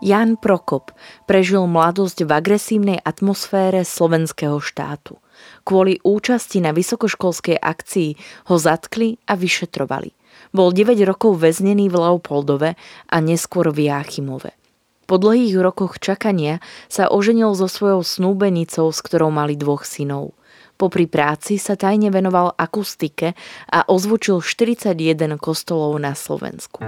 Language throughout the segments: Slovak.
Jan Prokop prežil mladosť v agresívnej atmosfére slovenského štátu. Kvôli účasti na vysokoškolskej akcii ho zatkli a vyšetrovali. Bol 9 rokov väznený v Leopoldove a neskôr v Jáchymove. Po dlhých rokoch čakania sa oženil so svojou snúbenicou, s ktorou mali dvoch synov. Popri práci sa tajne venoval akustike a ozvučil 41 kostolov na Slovensku.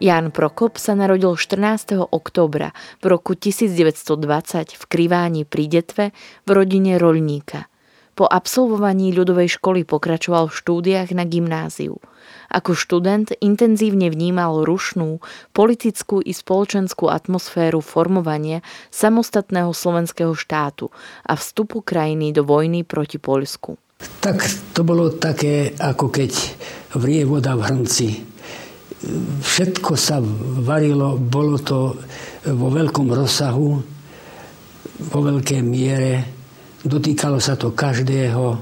Jan Prokop sa narodil 14. októbra v roku 1920 v Kriváni pri Detve v rodine roľníka. Po absolvovaní ľudovej školy pokračoval v štúdiách na gymnáziu. Ako študent intenzívne vnímal rušnú, politickú i spoločenskú atmosféru formovania samostatného slovenského štátu a vstupu krajiny do vojny proti Poľsku. Tak to bolo také, ako keď vrie voda v hrnci všetko sa varilo, bolo to vo veľkom rozsahu, vo veľkej miere, dotýkalo sa to každého,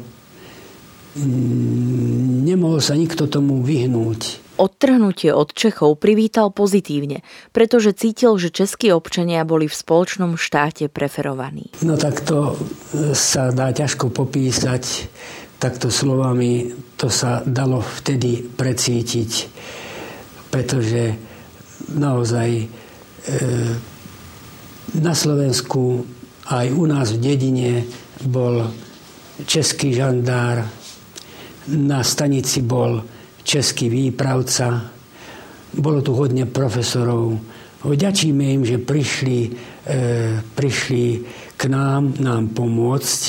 nemohol sa nikto tomu vyhnúť. Odtrhnutie od Čechov privítal pozitívne, pretože cítil, že českí občania boli v spoločnom štáte preferovaní. No tak to sa dá ťažko popísať takto slovami. To sa dalo vtedy precítiť pretože naozaj e, na Slovensku aj u nás v dedine bol český žandár, na stanici bol český výpravca, bolo tu hodne profesorov. Vďačíme im, že prišli, e, prišli k nám, nám pomôcť,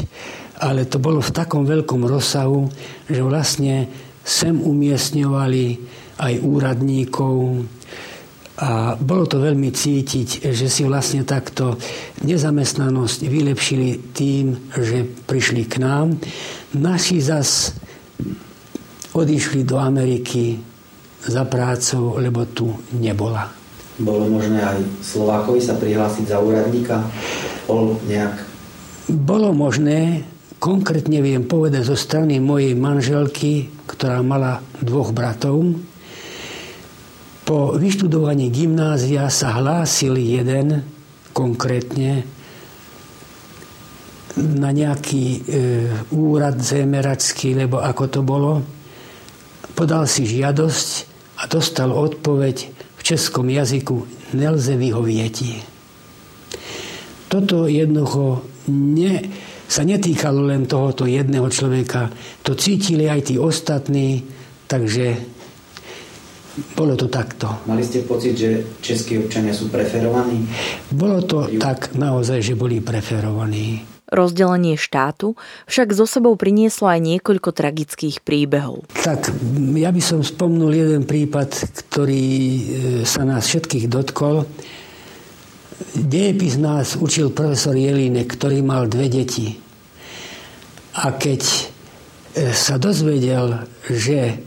ale to bolo v takom veľkom rozsahu, že vlastne sem umiestňovali aj úradníkov. A bolo to veľmi cítiť, že si vlastne takto nezamestnanosť vylepšili tým, že prišli k nám. Naši zas odišli do Ameriky za prácou, lebo tu nebola. Bolo možné aj Slovákovi sa prihlásiť za úradníka? Bol nejak? Bolo možné, konkrétne viem povedať zo strany mojej manželky, ktorá mala dvoch bratov, po vyštudovaní gymnázia sa hlásil jeden konkrétne na nejaký e, úrad zemeracký, lebo ako to bolo, podal si žiadosť a dostal odpoveď v českom jazyku nelze vyhovieť. Toto jednoducho ne, sa netýkalo len tohoto jedného človeka, to cítili aj tí ostatní, takže bolo to takto. Mali ste pocit, že českí občania sú preferovaní? Bolo to tak naozaj, že boli preferovaní. Rozdelenie štátu však zo sebou prinieslo aj niekoľko tragických príbehov. Tak, ja by som spomnul jeden prípad, ktorý e, sa nás všetkých dotkol. Dejepis nás učil profesor Jelínek, ktorý mal dve deti. A keď e, sa dozvedel, že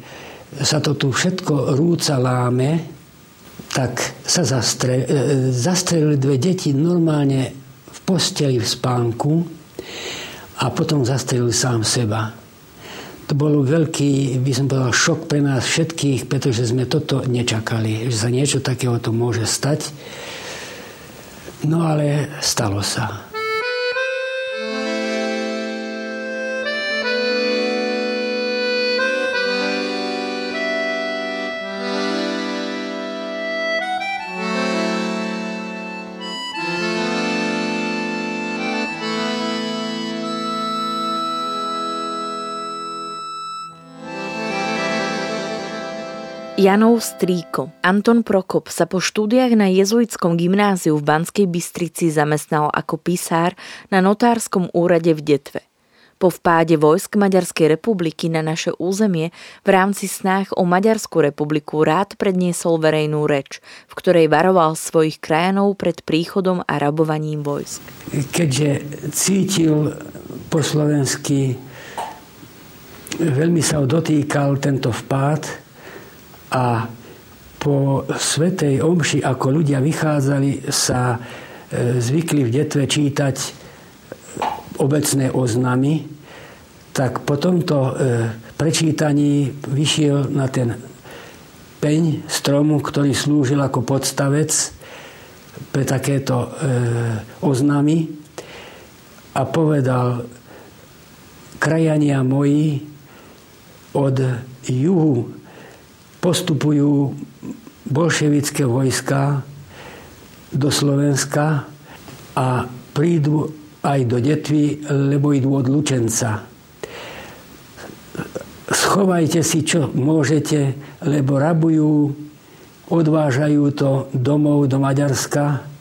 sa to tu všetko rúca láme, tak sa zastre, e, zastrelili dve deti normálne v posteli v spánku a potom zastrelili sám seba. To bol veľký, by som povedal, šok pre nás všetkých, pretože sme toto nečakali, že sa niečo takého to môže stať. No ale stalo sa. Janov Stríko. Anton Prokop sa po štúdiách na jezuitskom gymnáziu v Banskej Bystrici zamestnal ako písár na notárskom úrade v Detve. Po vpáde vojsk Maďarskej republiky na naše územie v rámci snách o Maďarskú republiku rád predniesol verejnú reč, v ktorej varoval svojich krajanov pred príchodom a rabovaním vojsk. Keďže cítil po slovensky, veľmi sa ho dotýkal tento vpád, a po Svetej Omši, ako ľudia vychádzali, sa e, zvykli v detve čítať obecné oznamy, tak po tomto e, prečítaní vyšiel na ten peň stromu, ktorý slúžil ako podstavec pre takéto e, oznamy a povedal krajania moji od juhu postupujú bolševické vojska do Slovenska a prídu aj do Detvy, lebo idú od Lučenca. Schovajte si, čo môžete, lebo rabujú, odvážajú to domov do Maďarska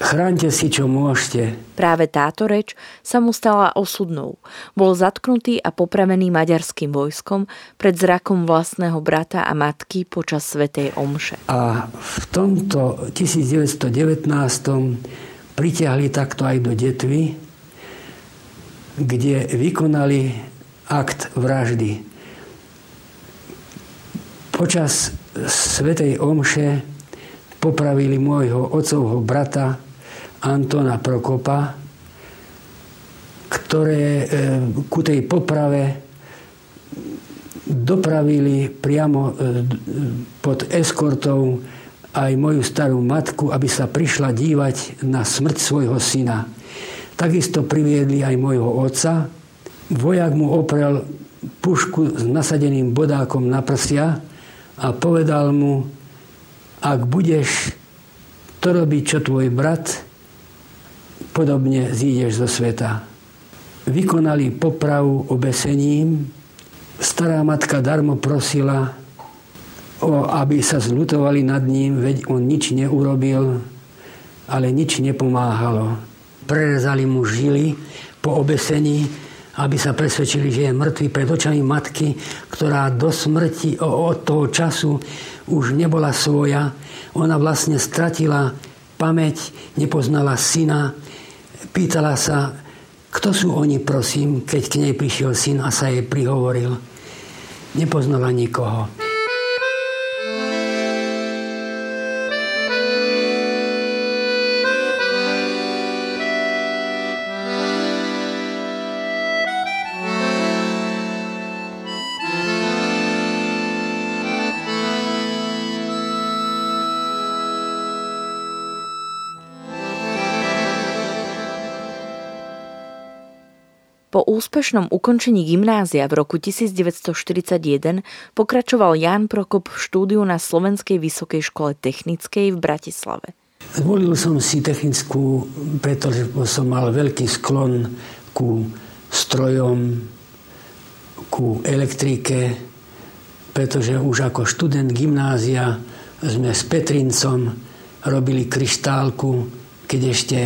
Chránte si, čo môžete. Práve táto reč sa mu stala osudnou. Bol zatknutý a popravený maďarským vojskom pred zrakom vlastného brata a matky počas Svetej Omše. A v tomto 1919 pritiahli takto aj do Detvy, kde vykonali akt vraždy. Počas Svetej Omše popravili môjho otcovho brata Antona Prokopa, ktoré e, ku tej poprave dopravili priamo e, pod eskortou aj moju starú matku, aby sa prišla dívať na smrť svojho syna. Takisto priviedli aj môjho otca. Vojak mu oprel pušku s nasadeným bodákom na prsia a povedal mu, ak budeš to robiť, čo tvoj brat, podobne zídeš zo sveta. Vykonali popravu obesením. Stará matka darmo prosila, o, aby sa zlutovali nad ním, veď on nič neurobil, ale nič nepomáhalo. Prerezali mu žily po obesení, aby sa presvedčili, že je mŕtvy pred očami matky, ktorá do smrti od toho času už nebola svoja. Ona vlastne stratila pamäť, nepoznala syna, Pýtala sa, kto sú oni, prosím, keď k nej prišiel syn a sa jej prihovoril. Nepoznala nikoho. Po úspešnom ukončení gymnázia v roku 1941 pokračoval Ján Prokop v štúdiu na Slovenskej vysokej škole technickej v Bratislave. Zvolil som si technickú, pretože som mal veľký sklon ku strojom, ku elektrike, pretože už ako študent gymnázia sme s Petrincom robili kryštálku, keď ešte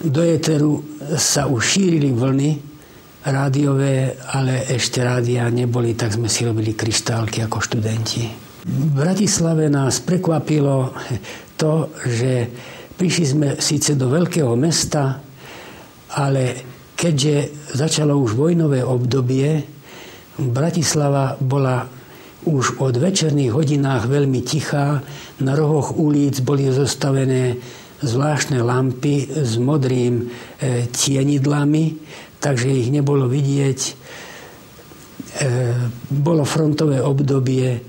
do éteru sa už šírili vlny rádiové, ale ešte rádia neboli, tak sme si robili kryštálky ako študenti. V Bratislave nás prekvapilo to, že prišli sme síce do veľkého mesta, ale keďže začalo už vojnové obdobie, Bratislava bola už od večerných hodinách veľmi tichá, na rohoch ulic boli zostavené zvláštne lampy s modrým e, tienidlami, takže ich nebolo vidieť. E, bolo frontové obdobie,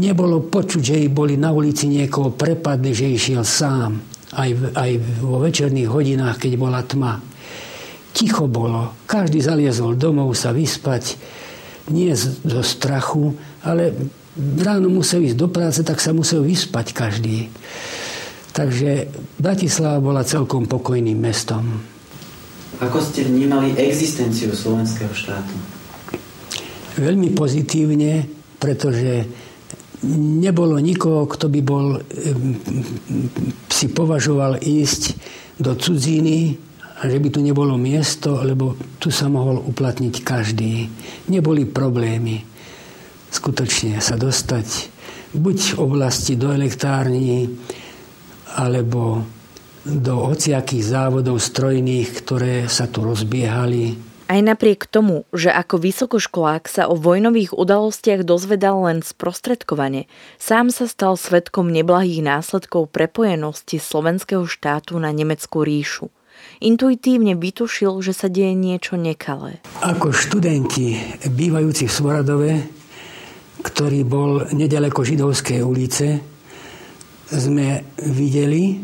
nebolo počuť, že boli na ulici niekoho prepadli, že išiel sám. Aj, aj vo večerných hodinách, keď bola tma. Ticho bolo. Každý zaliezol domov sa vyspať. Nie zo strachu, ale ráno musel ísť do práce, tak sa musel vyspať každý. Takže Bratislava bola celkom pokojným mestom. Ako ste vnímali existenciu slovenského štátu? Veľmi pozitívne, pretože nebolo nikoho, kto by bol, si považoval ísť do cudziny a že by tu nebolo miesto, lebo tu sa mohol uplatniť každý. Neboli problémy skutočne sa dostať buď v oblasti do elektrární, alebo do hociakých závodov strojných, ktoré sa tu rozbiehali aj napriek tomu, že ako vysokoškolák sa o vojnových udalostiach dozvedal len sprostredkovane, sám sa stal svetkom neblahých následkov prepojenosti slovenského štátu na nemeckú ríšu. Intuitívne vytušil, že sa deje niečo nekalé. Ako študenti bývajúci v Svoradove, ktorý bol nedaleko Židovskej ulice, sme videli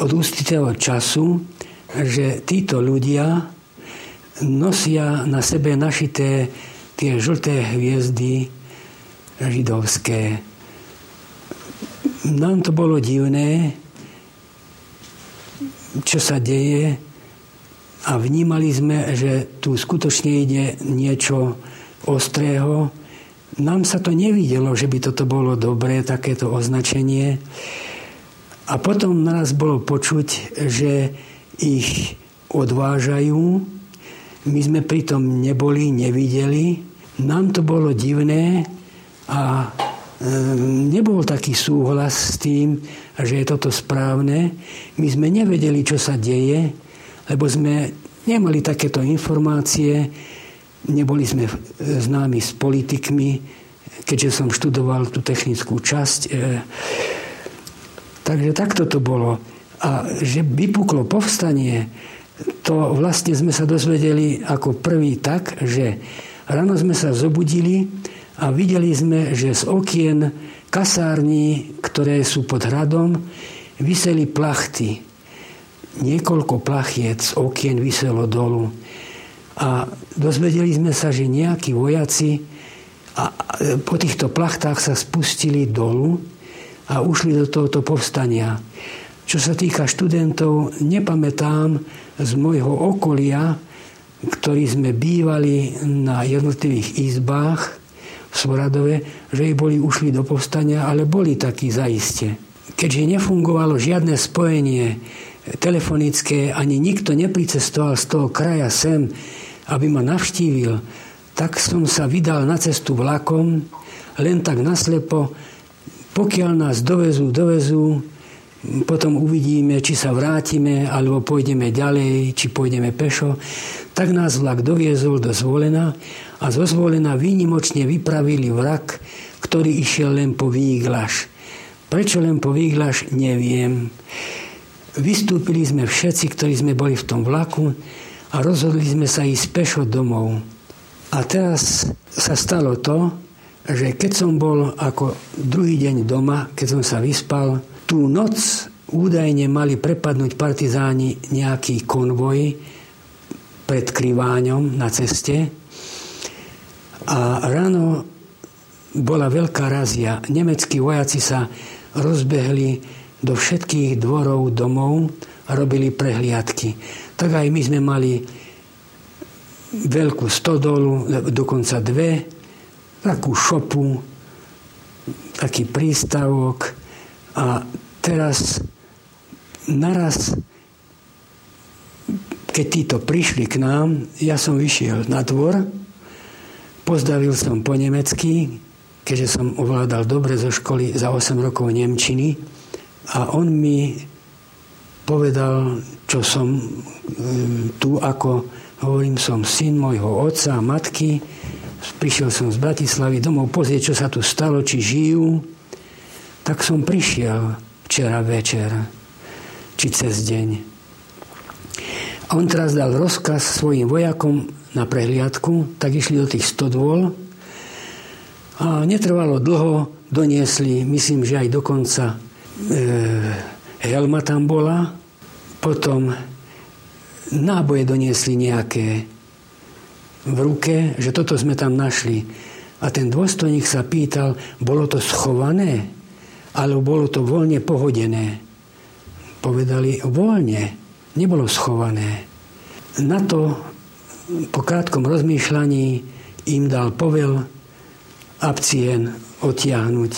od ústitého času, že títo ľudia nosia na sebe našité tie žlté hviezdy židovské. Nám to bolo divné, čo sa deje a vnímali sme, že tu skutočne ide niečo ostrého. Nám sa to nevidelo, že by toto bolo dobré, takéto označenie. A potom nás bolo počuť, že ich odvážajú my sme pritom neboli, nevideli. Nám to bolo divné a e, nebol taký súhlas s tým, že je toto správne. My sme nevedeli, čo sa deje, lebo sme nemali takéto informácie, neboli sme známi s politikmi, keďže som študoval tú technickú časť. E, takže takto to bolo. A že vypuklo povstanie, to vlastne sme sa dozvedeli ako prvý tak, že ráno sme sa zobudili a videli sme, že z okien kasární, ktoré sú pod hradom, vyseli plachty. Niekoľko plachiec okien vyselo dolu. Dozvedeli sme sa, že nejakí vojaci a po týchto plachtách sa spustili dolu a ušli do tohoto povstania. Čo sa týka študentov, nepamätám z môjho okolia, ktorí sme bývali na jednotlivých izbách v Svoradove, že boli ušli do povstania, ale boli takí zaiste. Keďže nefungovalo žiadne spojenie telefonické, ani nikto nepricestoval z toho kraja sem, aby ma navštívil, tak som sa vydal na cestu vlakom, len tak naslepo, pokiaľ nás dovezú, dovezú, potom uvidíme, či sa vrátime, alebo pôjdeme ďalej, či pôjdeme pešo, tak nás vlak doviezol do Zvolena a zo Zvolena výnimočne vypravili vrak, ktorý išiel len po Výglaš. Prečo len po Výglaš, neviem. Vystúpili sme všetci, ktorí sme boli v tom vlaku a rozhodli sme sa ísť pešo domov. A teraz sa stalo to, že keď som bol ako druhý deň doma, keď som sa vyspal, tú noc údajne mali prepadnúť partizáni nejaký konvoj pred Kriváňom na ceste a ráno bola veľká razia. Nemeckí vojaci sa rozbehli do všetkých dvorov domov a robili prehliadky. Tak aj my sme mali veľkú stodolu, dokonca dve, takú šopu, taký prístavok, a teraz naraz, keď títo prišli k nám, ja som vyšiel na dvor, pozdavil som po nemecky, keďže som ovládal dobre zo školy za 8 rokov Nemčiny a on mi povedal, čo som e, tu ako, hovorím, som syn môjho otca a matky, prišiel som z Bratislavy domov pozrieť, čo sa tu stalo, či žijú. Tak som prišiel včera večer, či cez deň. A on teraz dal rozkaz svojim vojakom na prehliadku, tak išli do tých stodôl a netrvalo dlho, doniesli, myslím, že aj dokonca e, helma tam bola, potom náboje doniesli nejaké v ruke, že toto sme tam našli. A ten dôstojník sa pýtal, bolo to schované? alebo bolo to voľne pohodené. Povedali voľne, nebolo schované. Na to po krátkom rozmýšľaní im dal povel, abcien otiahnuť.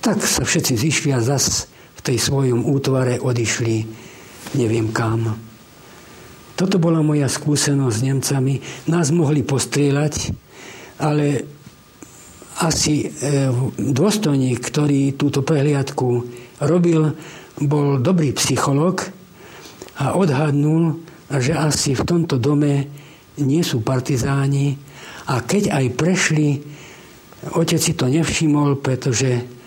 Tak sa všetci zišli a zas v tej svojom útvare odišli neviem kam. Toto bola moja skúsenosť s Nemcami. Nás mohli postrieľať, ale asi e, dôstojník, ktorý túto prehliadku robil, bol dobrý psycholog a odhadnul, že asi v tomto dome nie sú partizáni a keď aj prešli, otec si to nevšimol, pretože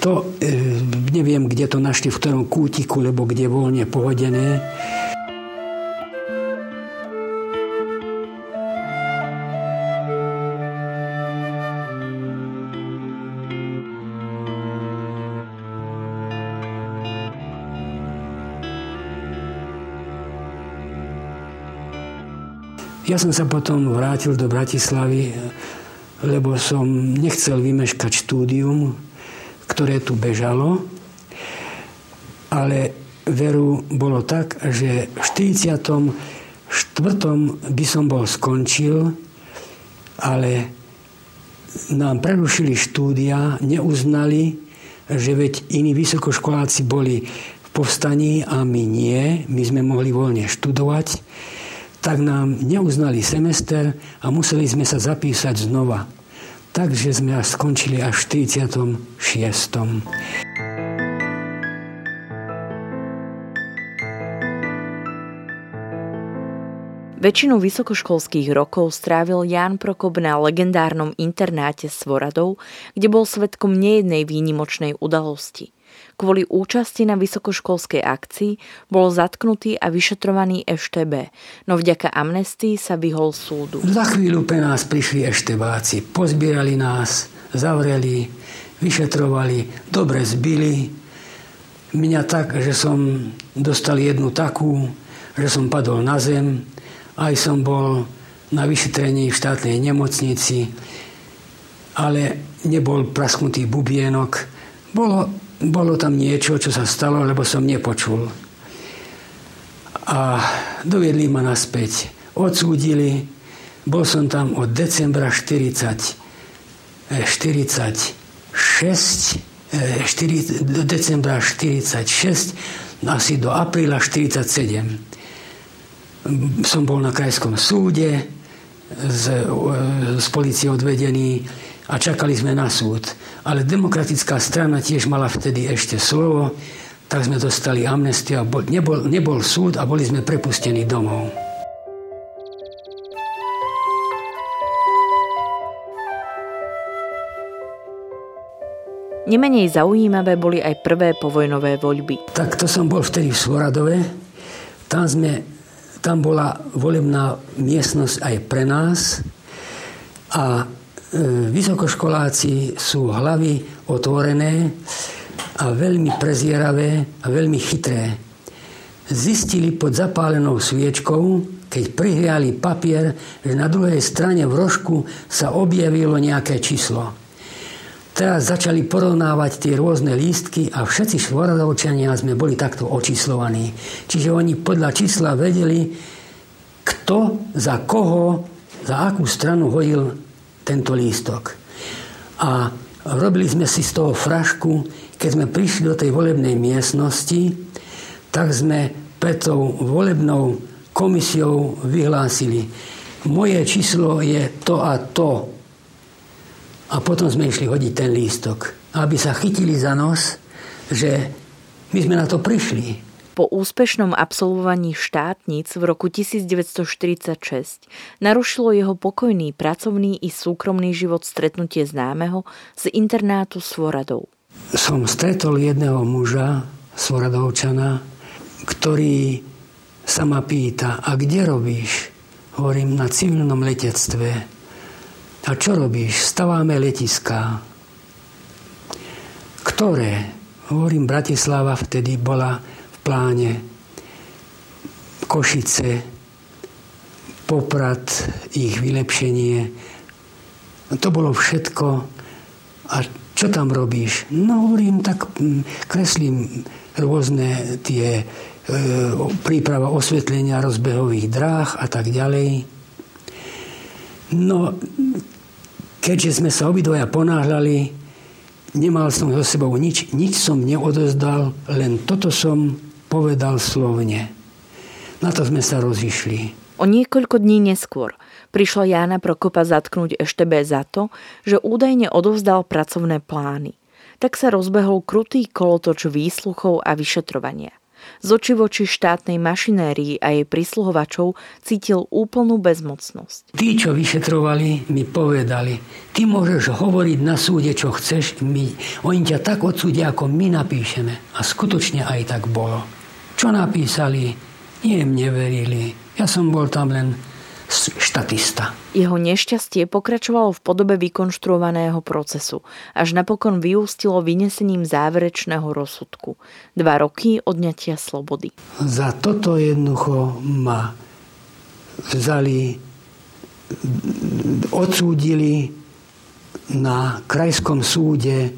to, e, neviem, kde to našli, v ktorom kútiku, lebo kde voľne pohodené, Ja som sa potom vrátil do Bratislavy, lebo som nechcel vymeškať štúdium, ktoré tu bežalo, ale veru bolo tak, že v 44. by som bol skončil, ale nám prerušili štúdia, neuznali, že veď iní vysokoškoláci boli v povstaní a my nie, my sme mohli voľne študovať tak nám neuznali semester a museli sme sa zapísať znova. Takže sme až skončili až v 46. Väčšinu vysokoškolských rokov strávil Ján Prokop na legendárnom internáte s Svoradou, kde bol svetkom nejednej výnimočnej udalosti – Kvôli účasti na vysokoškolskej akcii bol zatknutý a vyšetrovaný EŠTB, no vďaka amnestii sa vyhol súdu. Za chvíľu pre nás prišli eštebáci, pozbierali nás, zavreli, vyšetrovali, dobre zbili. Mňa tak, že som dostal jednu takú, že som padol na zem, aj som bol na vyšetrení v štátnej nemocnici, ale nebol prasknutý bubienok. Bolo bolo tam niečo, čo sa stalo, lebo som nepočul. A doviedli ma naspäť. Odsúdili. Bol som tam od decembra 40, 46, 4, do decembra 46 asi do apríla 47. Som bol na krajskom súde, z, z policie odvedený a čakali sme na súd. Ale demokratická strana tiež mala vtedy ešte slovo, tak sme dostali amnestiu a nebol, nebol súd a boli sme prepustení domov. Nemenej zaujímavé boli aj prvé povojnové voľby. Tak to som bol vtedy v Svoradove. Tam, sme, tam bola volebná miestnosť aj pre nás. A vysokoškoláci sú hlavy otvorené a veľmi prezieravé a veľmi chytré. Zistili pod zapálenou sviečkou, keď prihriali papier, že na druhej strane v rožku sa objavilo nejaké číslo. Teraz začali porovnávať tie rôzne lístky a všetci švoradovčania sme boli takto očíslovaní. Čiže oni podľa čísla vedeli, kto za koho, za akú stranu hodil tento lístok. A robili sme si z toho frašku, keď sme prišli do tej volebnej miestnosti, tak sme pred tou volebnou komisiou vyhlásili, moje číslo je to a to. A potom sme išli hodiť ten lístok, aby sa chytili za nos, že my sme na to prišli. Po úspešnom absolvovaní štátnic v roku 1946 narušilo jeho pokojný pracovný i súkromný život stretnutie známeho z internátu s Voradou. Som stretol jedného muža, Svoradovčana, ktorý sa ma pýta, a kde robíš? Hovorím, na civilnom letectve. A čo robíš? Staváme letiská. Ktoré? Hovorím, Bratislava vtedy bola pláne Košice, Poprad, ich vylepšenie. To bolo všetko. A čo tam robíš? No hovorím, tak mm, kreslím rôzne tie e, príprava osvetlenia rozbehových dráh a tak ďalej. No, keďže sme sa obidvoja ponáhľali, nemal som so sebou nič, nič som neodozdal, len toto som povedal slovne. Na to sme sa rozišli. O niekoľko dní neskôr prišla Jána Prokopa zatknúť Eštebe za to, že údajne odovzdal pracovné plány. Tak sa rozbehol krutý kolotoč výsluchov a vyšetrovania. Z oči voči štátnej mašinérii a jej prisluhovačov cítil úplnú bezmocnosť. Tí, čo vyšetrovali, mi povedali, ty môžeš hovoriť na súde, čo chceš, my, oni ťa tak odsúdia, ako my napíšeme. A skutočne aj tak bolo. Čo napísali, nie im neverili. Ja som bol tam len štatista. Jeho nešťastie pokračovalo v podobe vykonštruovaného procesu, až napokon vyústilo vynesením záverečného rozsudku. Dva roky odňatia slobody. Za toto jednoducho ma vzali, odsúdili na krajskom súde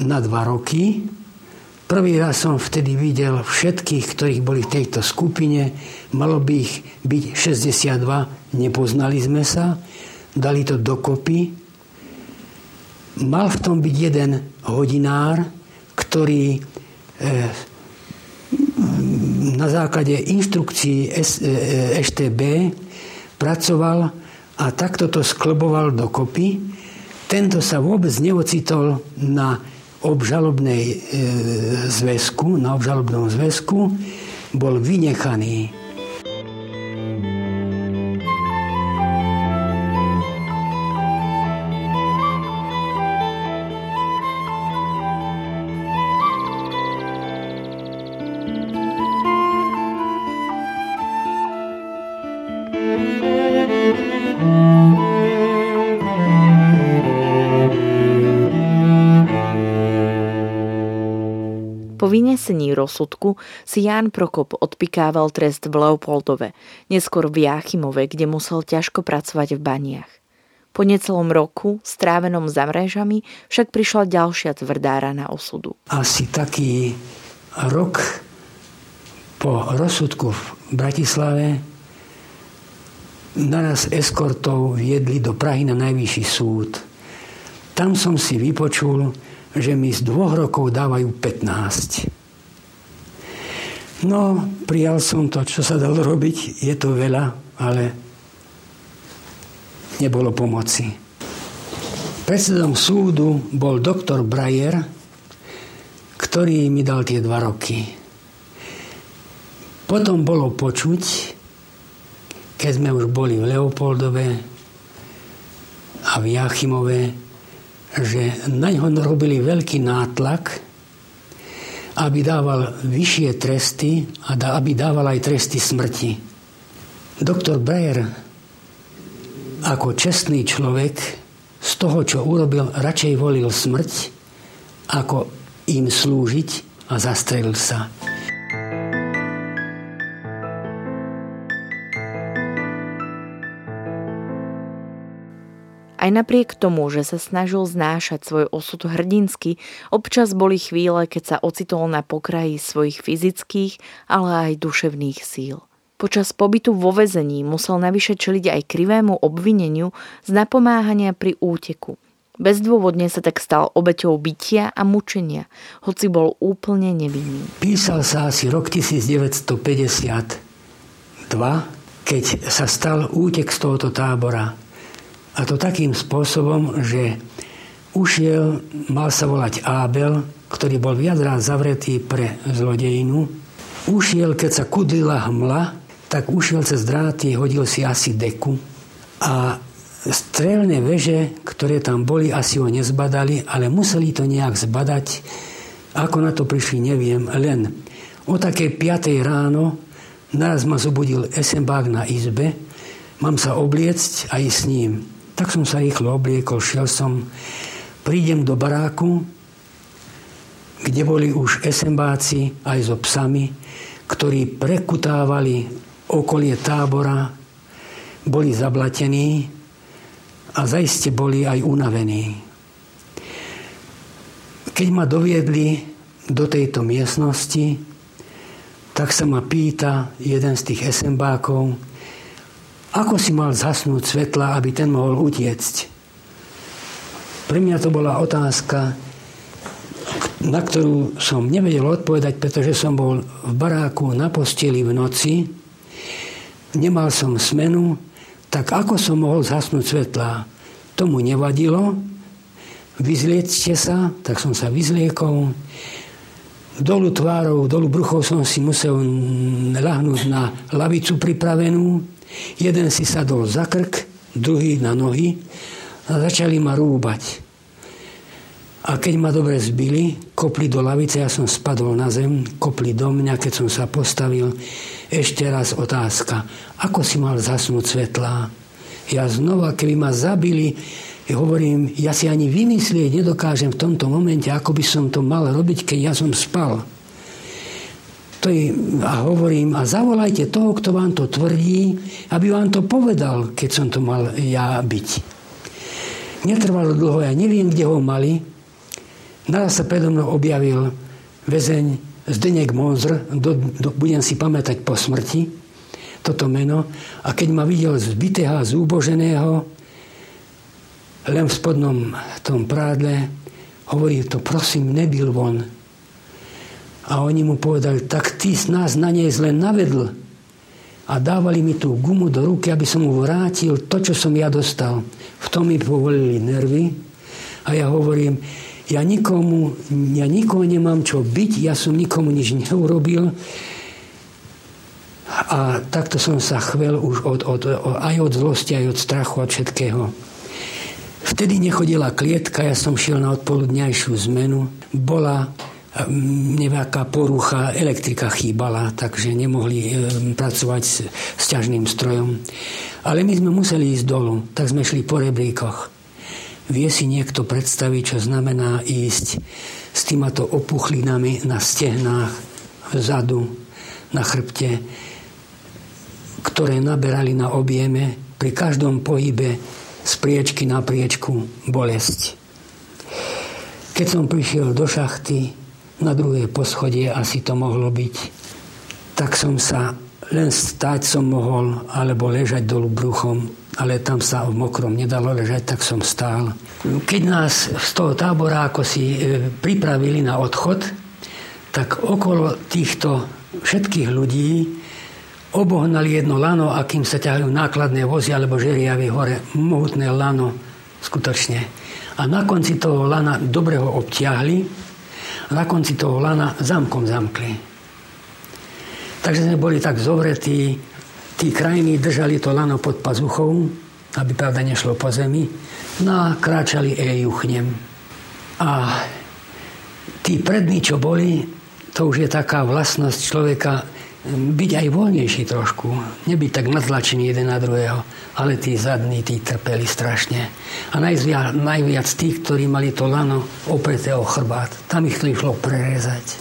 na dva roky Prvý raz som vtedy videl všetkých, ktorých boli v tejto skupine. Malo by ich byť 62, nepoznali sme sa, dali to dokopy. Mal v tom byť jeden hodinár, ktorý eh, na základe inštrukcií EŠTB e, pracoval a takto to sklboval dokopy. Tento sa vôbec neocitol na obžalobnej e, zväzku, na obžalobnom zväzku bol vynechaný vynesení rozsudku si Ján Prokop odpikával trest v Leopoldove, neskôr v Jáchymove, kde musel ťažko pracovať v baniach. Po necelom roku, strávenom za mrežami, však prišla ďalšia tvrdá rana osudu. Asi taký rok po rozsudku v Bratislave naraz eskortov viedli do Prahy na najvyšší súd. Tam som si vypočul, že mi z dvoch rokov dávajú 15. No, prijal som to, čo sa dalo robiť. Je to veľa, ale nebolo pomoci. Predsedom súdu bol doktor Brajer, ktorý mi dal tie dva roky. Potom bolo počuť, keď sme už boli v Leopoldove a v Jachimove, že na ňo robili veľký nátlak, aby dával vyššie tresty a aby dával aj tresty smrti. Doktor Breyer ako čestný človek z toho, čo urobil, radšej volil smrť, ako im slúžiť a zastrelil sa. Aj napriek tomu, že sa snažil znášať svoj osud hrdinsky, občas boli chvíle, keď sa ocitol na pokraji svojich fyzických, ale aj duševných síl. Počas pobytu vo vezení musel navyše čeliť aj krivému obvineniu z napomáhania pri úteku. Bezdôvodne sa tak stal obeťou bytia a mučenia, hoci bol úplne nevinný. Písal sa asi rok 1952, keď sa stal útek z tohoto tábora. A to takým spôsobom, že ušiel, mal sa volať Ábel, ktorý bol viac zavretý pre zlodejinu. Ušiel, keď sa kudlila hmla, tak ušiel cez dráty, hodil si asi deku. A strelné veže, ktoré tam boli, asi ho nezbadali, ale museli to nejak zbadať. Ako na to prišli, neviem. Len o také 5. ráno naraz ma zobudil esembák na izbe. Mám sa obliecť a ísť s ním. Tak som sa rýchlo obliekol, šiel som, prídem do baráku, kde boli už esembáci aj so psami, ktorí prekutávali okolie tábora, boli zablatení a zaiste boli aj unavení. Keď ma doviedli do tejto miestnosti, tak sa ma pýta jeden z tých esembákov, ako si mal zhasnúť svetla, aby ten mohol utiecť? Pre mňa to bola otázka, na ktorú som nevedel odpovedať, pretože som bol v baráku na posteli v noci, nemal som smenu, tak ako som mohol zhasnúť svetlá? Tomu nevadilo, vyzliečte sa, tak som sa vyzliekol, dolu tvárou, dolu bruchou som si musel ľahnúť na lavicu pripravenú, jeden si sadol za krk, druhý na nohy a začali ma rúbať. A keď ma dobre zbili, kopli do lavice, ja som spadol na zem, kopli do mňa, keď som sa postavil. Ešte raz otázka, ako si mal zasnúť svetlá? Ja znova, keby ma zabili, hovorím, ja si ani vymyslieť nedokážem v tomto momente, ako by som to mal robiť, keď ja som spal. To je, a hovorím, a zavolajte toho, kto vám to tvrdí, aby vám to povedal, keď som to mal ja byť. Netrvalo dlho, ja neviem, kde ho mali, Naraz sa predo mnou objavil väzeň Zdenek Monzr, do, do, budem si pamätať po smrti toto meno. A keď ma videl zbitého, zúboženého, len v spodnom tom prádle, hovorí to, prosím, nebyl von. A oni mu povedali, tak ty z nás na nej zle navedl. A dávali mi tú gumu do ruky, aby som mu vrátil to, čo som ja dostal. V tom mi povolili nervy. A ja hovorím, ja nikomu, ja nikomu nemám čo byť, ja som nikomu nič neurobil. A takto som sa chvel už od, od, aj od zlosti, aj od strachu, od všetkého. Vtedy nechodila klietka, ja som šiel na odpoludňajšiu zmenu. Bola nejaká porucha, elektrika chýbala, takže nemohli e, pracovať s, s ťažným strojom. Ale my sme museli ísť dolu, tak sme šli po rebríkoch. Vie si niekto predstaviť, čo znamená ísť s týmato opuchlinami na stehnách, vzadu, na chrbte, ktoré naberali na objeme pri každom pohybe z priečky na priečku bolesť. Keď som prišiel do šachty, na druhé poschodie asi to mohlo byť, tak som sa len stať som mohol, alebo ležať dolu bruchom ale tam sa v mokrom nedalo ležať, tak som stál. Keď nás z toho tábora ako si e, pripravili na odchod, tak okolo týchto všetkých ľudí obohnali jedno lano, akým sa ťahajú nákladné vozy alebo žeriavy hore. Mohutné lano, skutočne. A na konci toho lana dobre ho obtiahli na konci toho lana zamkom zamkli. Takže sme boli tak zovretí, tí krajní držali to lano pod pazuchou, aby pravda nešlo po zemi, no a kráčali e juchnem. A tí prední, čo boli, to už je taká vlastnosť človeka byť aj voľnejší trošku, nebyť tak nadlačený jeden na druhého, ale tí zadní, tí trpeli strašne. A najviac, najviac tých, ktorí mali to lano opreté o chrbát, tam ich to išlo prerezať.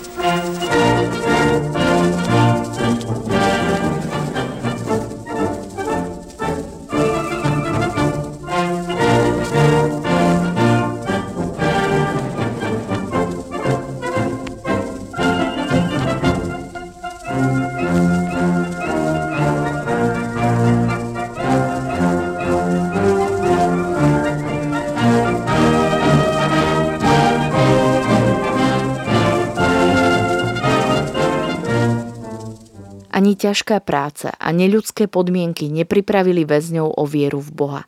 Ťažká práca a neľudské podmienky nepripravili väzňov o vieru v Boha.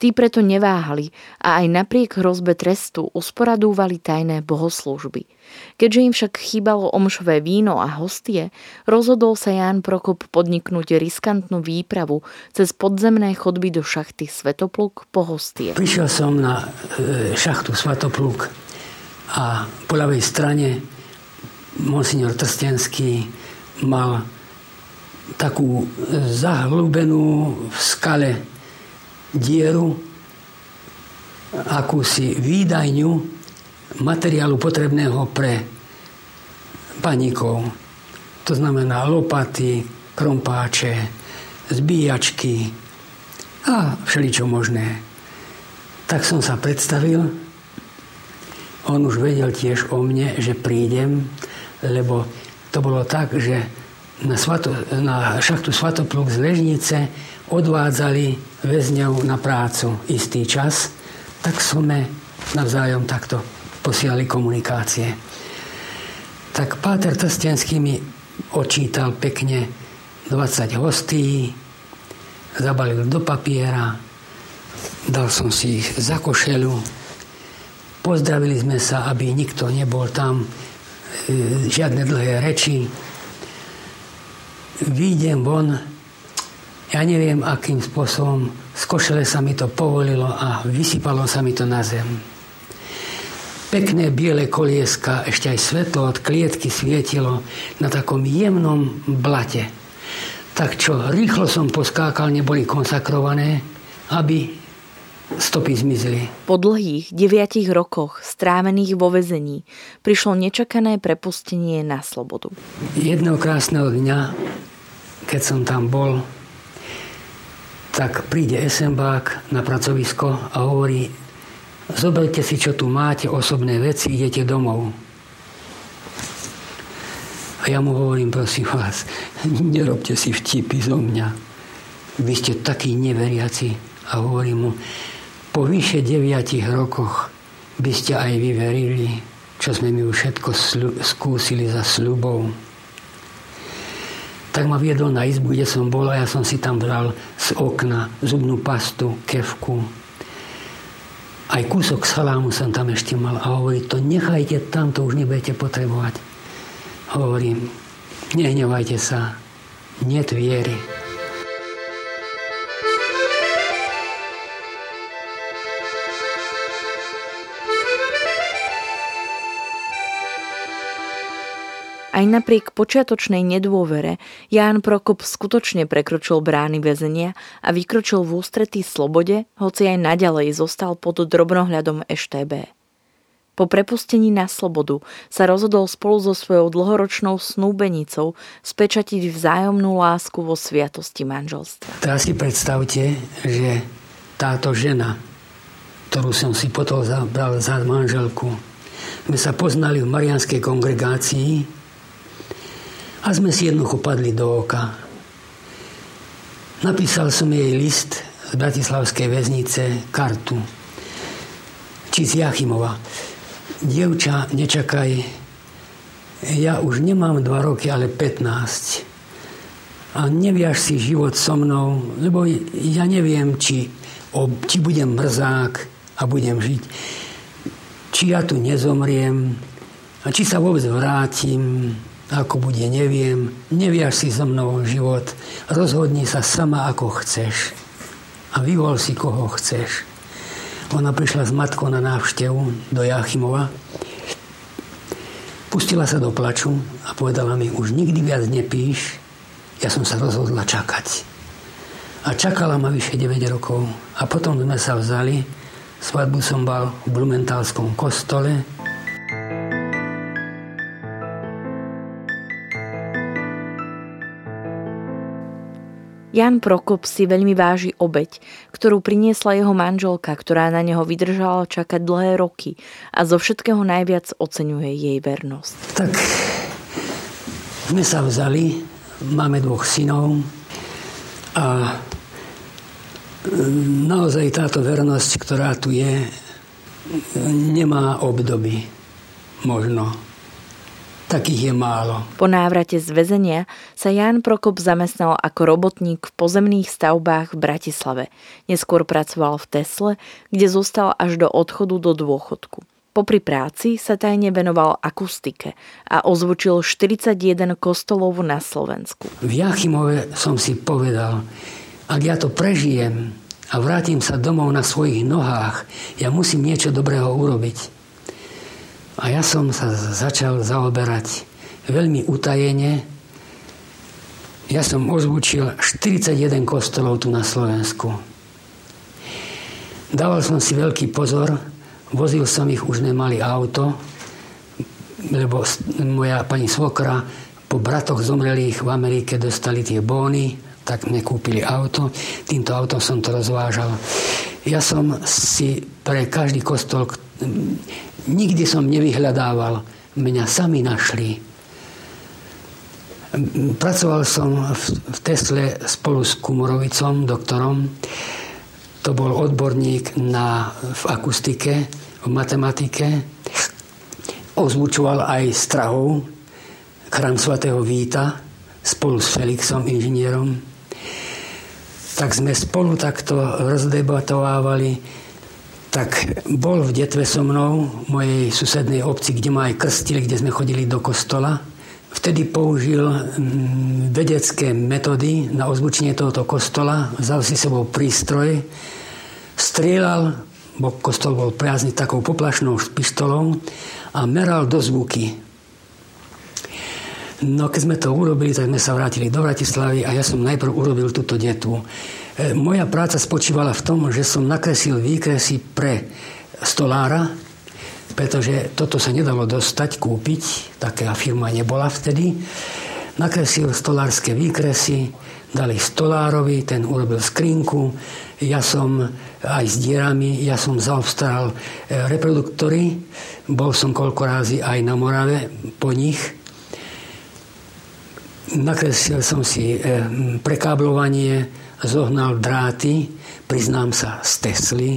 Tí preto neváhali a aj napriek hrozbe trestu usporadúvali tajné bohoslúžby. Keďže im však chýbalo omšové víno a hostie, rozhodol sa Ján Prokop podniknúť riskantnú výpravu cez podzemné chodby do šachty Svetopluk po hostie. Prišiel som na e, šachtu Svetopluk a po ľavej strane monsignor Trstenský mal takú zahlúbenú v skale dieru, akúsi výdajňu materiálu potrebného pre panikov. To znamená lopaty, krompáče, zbíjačky a všeličo možné. Tak som sa predstavil. On už vedel tiež o mne, že prídem, lebo to bolo tak, že na, svato, na šachtu Svatopluk z Ležnice odvádzali väzňov na prácu istý čas, tak sme navzájom takto posielali komunikácie. Tak Páter Trstenský mi očítal pekne 20 hostí, zabalil do papiera, dal som si ich za košelu, pozdravili sme sa, aby nikto nebol tam, e, žiadne dlhé reči. Výjdem von, ja neviem, akým spôsobom z košele sa mi to povolilo a vysypalo sa mi to na zem. Pekné biele kolieska, ešte aj svetlo od klietky svietilo na takom jemnom blate tak čo, rýchlo som poskákal, neboli konsakrované, aby stopy zmizli. Po dlhých deviatich rokoch strávených vo vezení prišlo nečakané prepustenie na slobodu. Jedného krásneho dňa, keď som tam bol, tak príde SMBák na pracovisko a hovorí, zoberte si, čo tu máte, osobné veci, idete domov. A ja mu hovorím, prosím vás, nerobte si vtipy zo mňa. Vy ste takí neveriaci. A hovorím mu, po vyše deviatich rokoch by ste aj vy čo sme mi už všetko skúsili za sľubou. Tak ma viedol na izbu, kde som bol a ja som si tam bral z okna zubnú pastu, kevku. Aj kúsok salámu som tam ešte mal a hovorí, to nechajte tam, to už nebudete potrebovať. Hovorím, nehnevajte sa, net viery. Aj napriek počiatočnej nedôvere Ján Prokop skutočne prekročil brány väzenia a vykročil v ústretí slobode, hoci aj naďalej zostal pod drobnohľadom EŠTB. Po prepustení na slobodu sa rozhodol spolu so svojou dlhoročnou snúbenicou spečatiť vzájomnú lásku vo sviatosti manželstva. Teraz si predstavte, že táto žena, ktorú som si potom zabral za manželku, sme sa poznali v marianskej kongregácii a sme si jednoducho padli do oka. Napísal som jej list z Bratislavskej väznice kartu, či z Jachimova dievča, nečakaj, ja už nemám dva roky, ale 15. A neviaš si život so mnou, lebo ja neviem, či, či budem mrzák a budem žiť. Či ja tu nezomriem a či sa vôbec vrátim, ako bude, neviem. Neviaš si so mnou život. Rozhodni sa sama, ako chceš. A vyvol si, koho chceš. Ona prišla s matkou na návštevu do Jachimova. Pustila sa do plaču a povedala mi, už nikdy viac nepíš, ja som sa rozhodla čakať. A čakala ma vyše 9 rokov. A potom sme sa vzali, svadbu som bol v Blumentálskom kostole, Jan Prokop si veľmi váži obeď, ktorú priniesla jeho manželka, ktorá na neho vydržala čakať dlhé roky a zo všetkého najviac oceňuje jej vernosť. Tak sme sa vzali, máme dvoch synov a naozaj táto vernosť, ktorá tu je, nemá obdoby možno Takých je málo. Po návrate z väzenia sa Ján Prokop zamestnal ako robotník v pozemných stavbách v Bratislave. Neskôr pracoval v Tesle, kde zostal až do odchodu do dôchodku. Popri práci sa tajne venoval akustike a ozvučil 41 kostolov na Slovensku. V Jachimove som si povedal, ak ja to prežijem a vrátim sa domov na svojich nohách, ja musím niečo dobrého urobiť. A ja som sa začal zaoberať veľmi utajene. Ja som ozvučil 41 kostolov tu na Slovensku. Dával som si veľký pozor, vozil som ich, už nemali auto, lebo moja pani svokra po bratoch zomrelých v Amerike dostali tie bóny, tak mne kúpili auto. Týmto autom som to rozvážal. Ja som si pre každý kostol Nikdy som nevyhľadával, mňa sami našli. Pracoval som v Tesle spolu s Kumorovicom, doktorom. To bol odborník na, v akustike. v matematike. Ozvučoval aj strahov chrám svatého Víta spolu s Felixom, inžinierom. Tak sme spolu takto rozdebatovávali. Tak bol v detve so mnou, v mojej susednej obci, kde ma aj krstili, kde sme chodili do kostola. Vtedy použil mm, vedecké metódy na ozvučenie tohoto kostola, vzal si sebou prístroj, strieľal, bo kostol bol prázdny takou poplašnou pištolou a meral do zvuky. No keď sme to urobili, tak sme sa vrátili do Bratislavy a ja som najprv urobil túto detu. E, moja práca spočívala v tom, že som nakresil výkresy pre stolára, pretože toto sa nedalo dostať, kúpiť, taká firma nebola vtedy. Nakresil stolárske výkresy, dali stolárovi, ten urobil skrinku, ja som aj s dierami, ja som zaobstaral e, reproduktory, bol som koľko rázy aj na Morave po nich. Nakreslil som si e, prekáblovanie, zohnal dráty, priznám sa, z Tesly,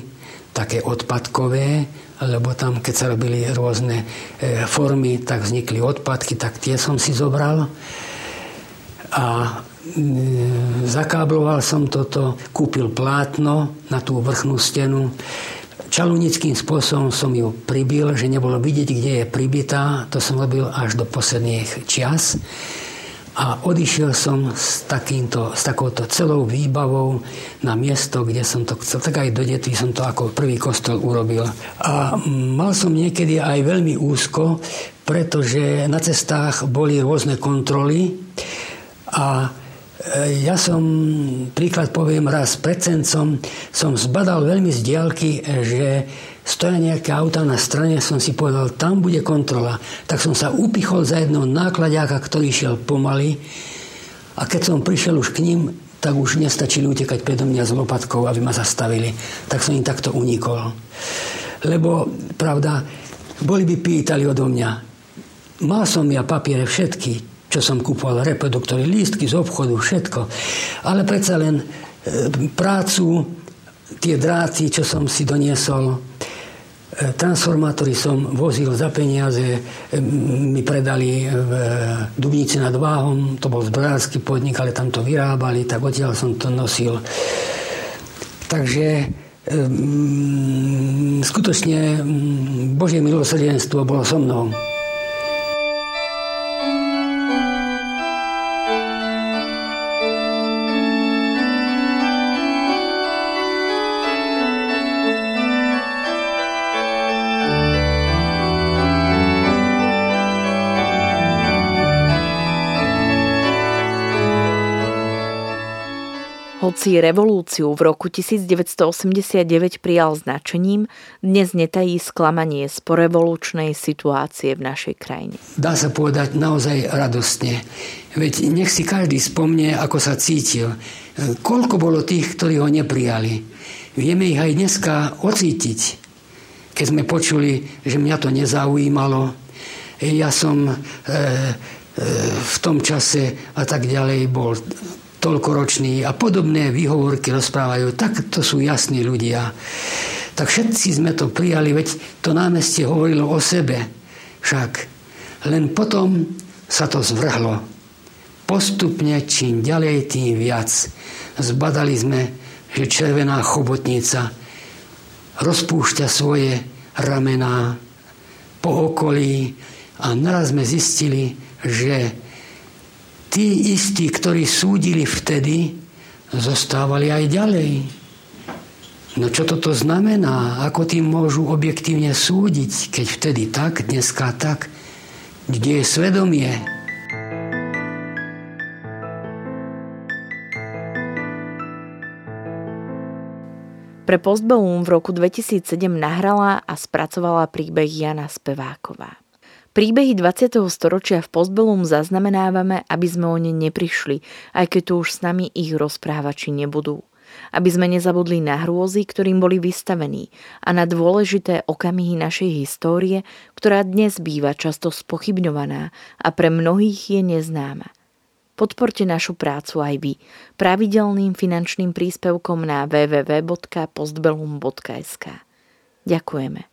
také odpadkové, lebo tam, keď sa robili rôzne e, formy, tak vznikli odpadky, tak tie som si zobral. A zakábloval som toto, kúpil plátno na tú vrchnú stenu. Čalunickým spôsobom som ju pribil, že nebolo vidieť, kde je pribitá. To som robil až do posledných čias. A odišiel som s, takýmto, s takouto celou výbavou na miesto, kde som to chcel. Tak aj do detvy som to ako prvý kostol urobil. A mal som niekedy aj veľmi úzko, pretože na cestách boli rôzne kontroly a ja som, príklad poviem raz, pred som zbadal veľmi z diálky, že stoja nejaké auta na strane, som si povedal, tam bude kontrola. Tak som sa upichol za jedného nákladiaka, ktorý šiel pomaly a keď som prišiel už k ním, tak už nestačili utekať predo mňa s lopatkou, aby ma zastavili. Tak som im takto unikol. Lebo, pravda, boli by pýtali odo mňa. Mal som ja papiere všetky, čo som kupoval, reproduktory, lístky z obchodu, všetko. Ale predsa len e, prácu, tie dráty, čo som si doniesol, E, transformátory som vozil za peniaze, e, mi predali v Dubnici nad Váhom, to bol zbrojársky podnik, ale tam to vyrábali, tak odtiaľ som to nosil. Takže skutočne Božie milosrdenstvo bolo so mnou. Hoci revolúciu v roku 1989 prijal značením, dnes netají sklamanie z porevolučnej situácie v našej krajine. Dá sa povedať naozaj radostne. Veď nech si každý spomne, ako sa cítil. Koľko bolo tých, ktorí ho neprijali. Vieme ich aj dneska ocítiť. Keď sme počuli, že mňa to nezaujímalo, ja som e, e, v tom čase a tak ďalej bol toľkoročný a podobné výhovorky rozprávajú, tak to sú jasní ľudia. Tak všetci sme to prijali, veď to námestie hovorilo o sebe. Však len potom sa to zvrhlo. Postupne, čím ďalej, tým viac. Zbadali sme, že červená chobotnica rozpúšťa svoje ramená po okolí a naraz sme zistili, že tí istí, ktorí súdili vtedy, zostávali aj ďalej. No čo toto znamená? Ako tým môžu objektívne súdiť, keď vtedy tak, dneska tak? Kde je svedomie? Pre Postbellum v roku 2007 nahrala a spracovala príbeh Jana Speváková. Príbehy 20. storočia v Postbellum zaznamenávame, aby sme o ne neprišli, aj keď tu už s nami ich rozprávači nebudú. Aby sme nezabudli na hrôzy, ktorým boli vystavení a na dôležité okamihy našej histórie, ktorá dnes býva často spochybňovaná a pre mnohých je neznáma. Podporte našu prácu aj vy pravidelným finančným príspevkom na www.postbellum.sk. Ďakujeme.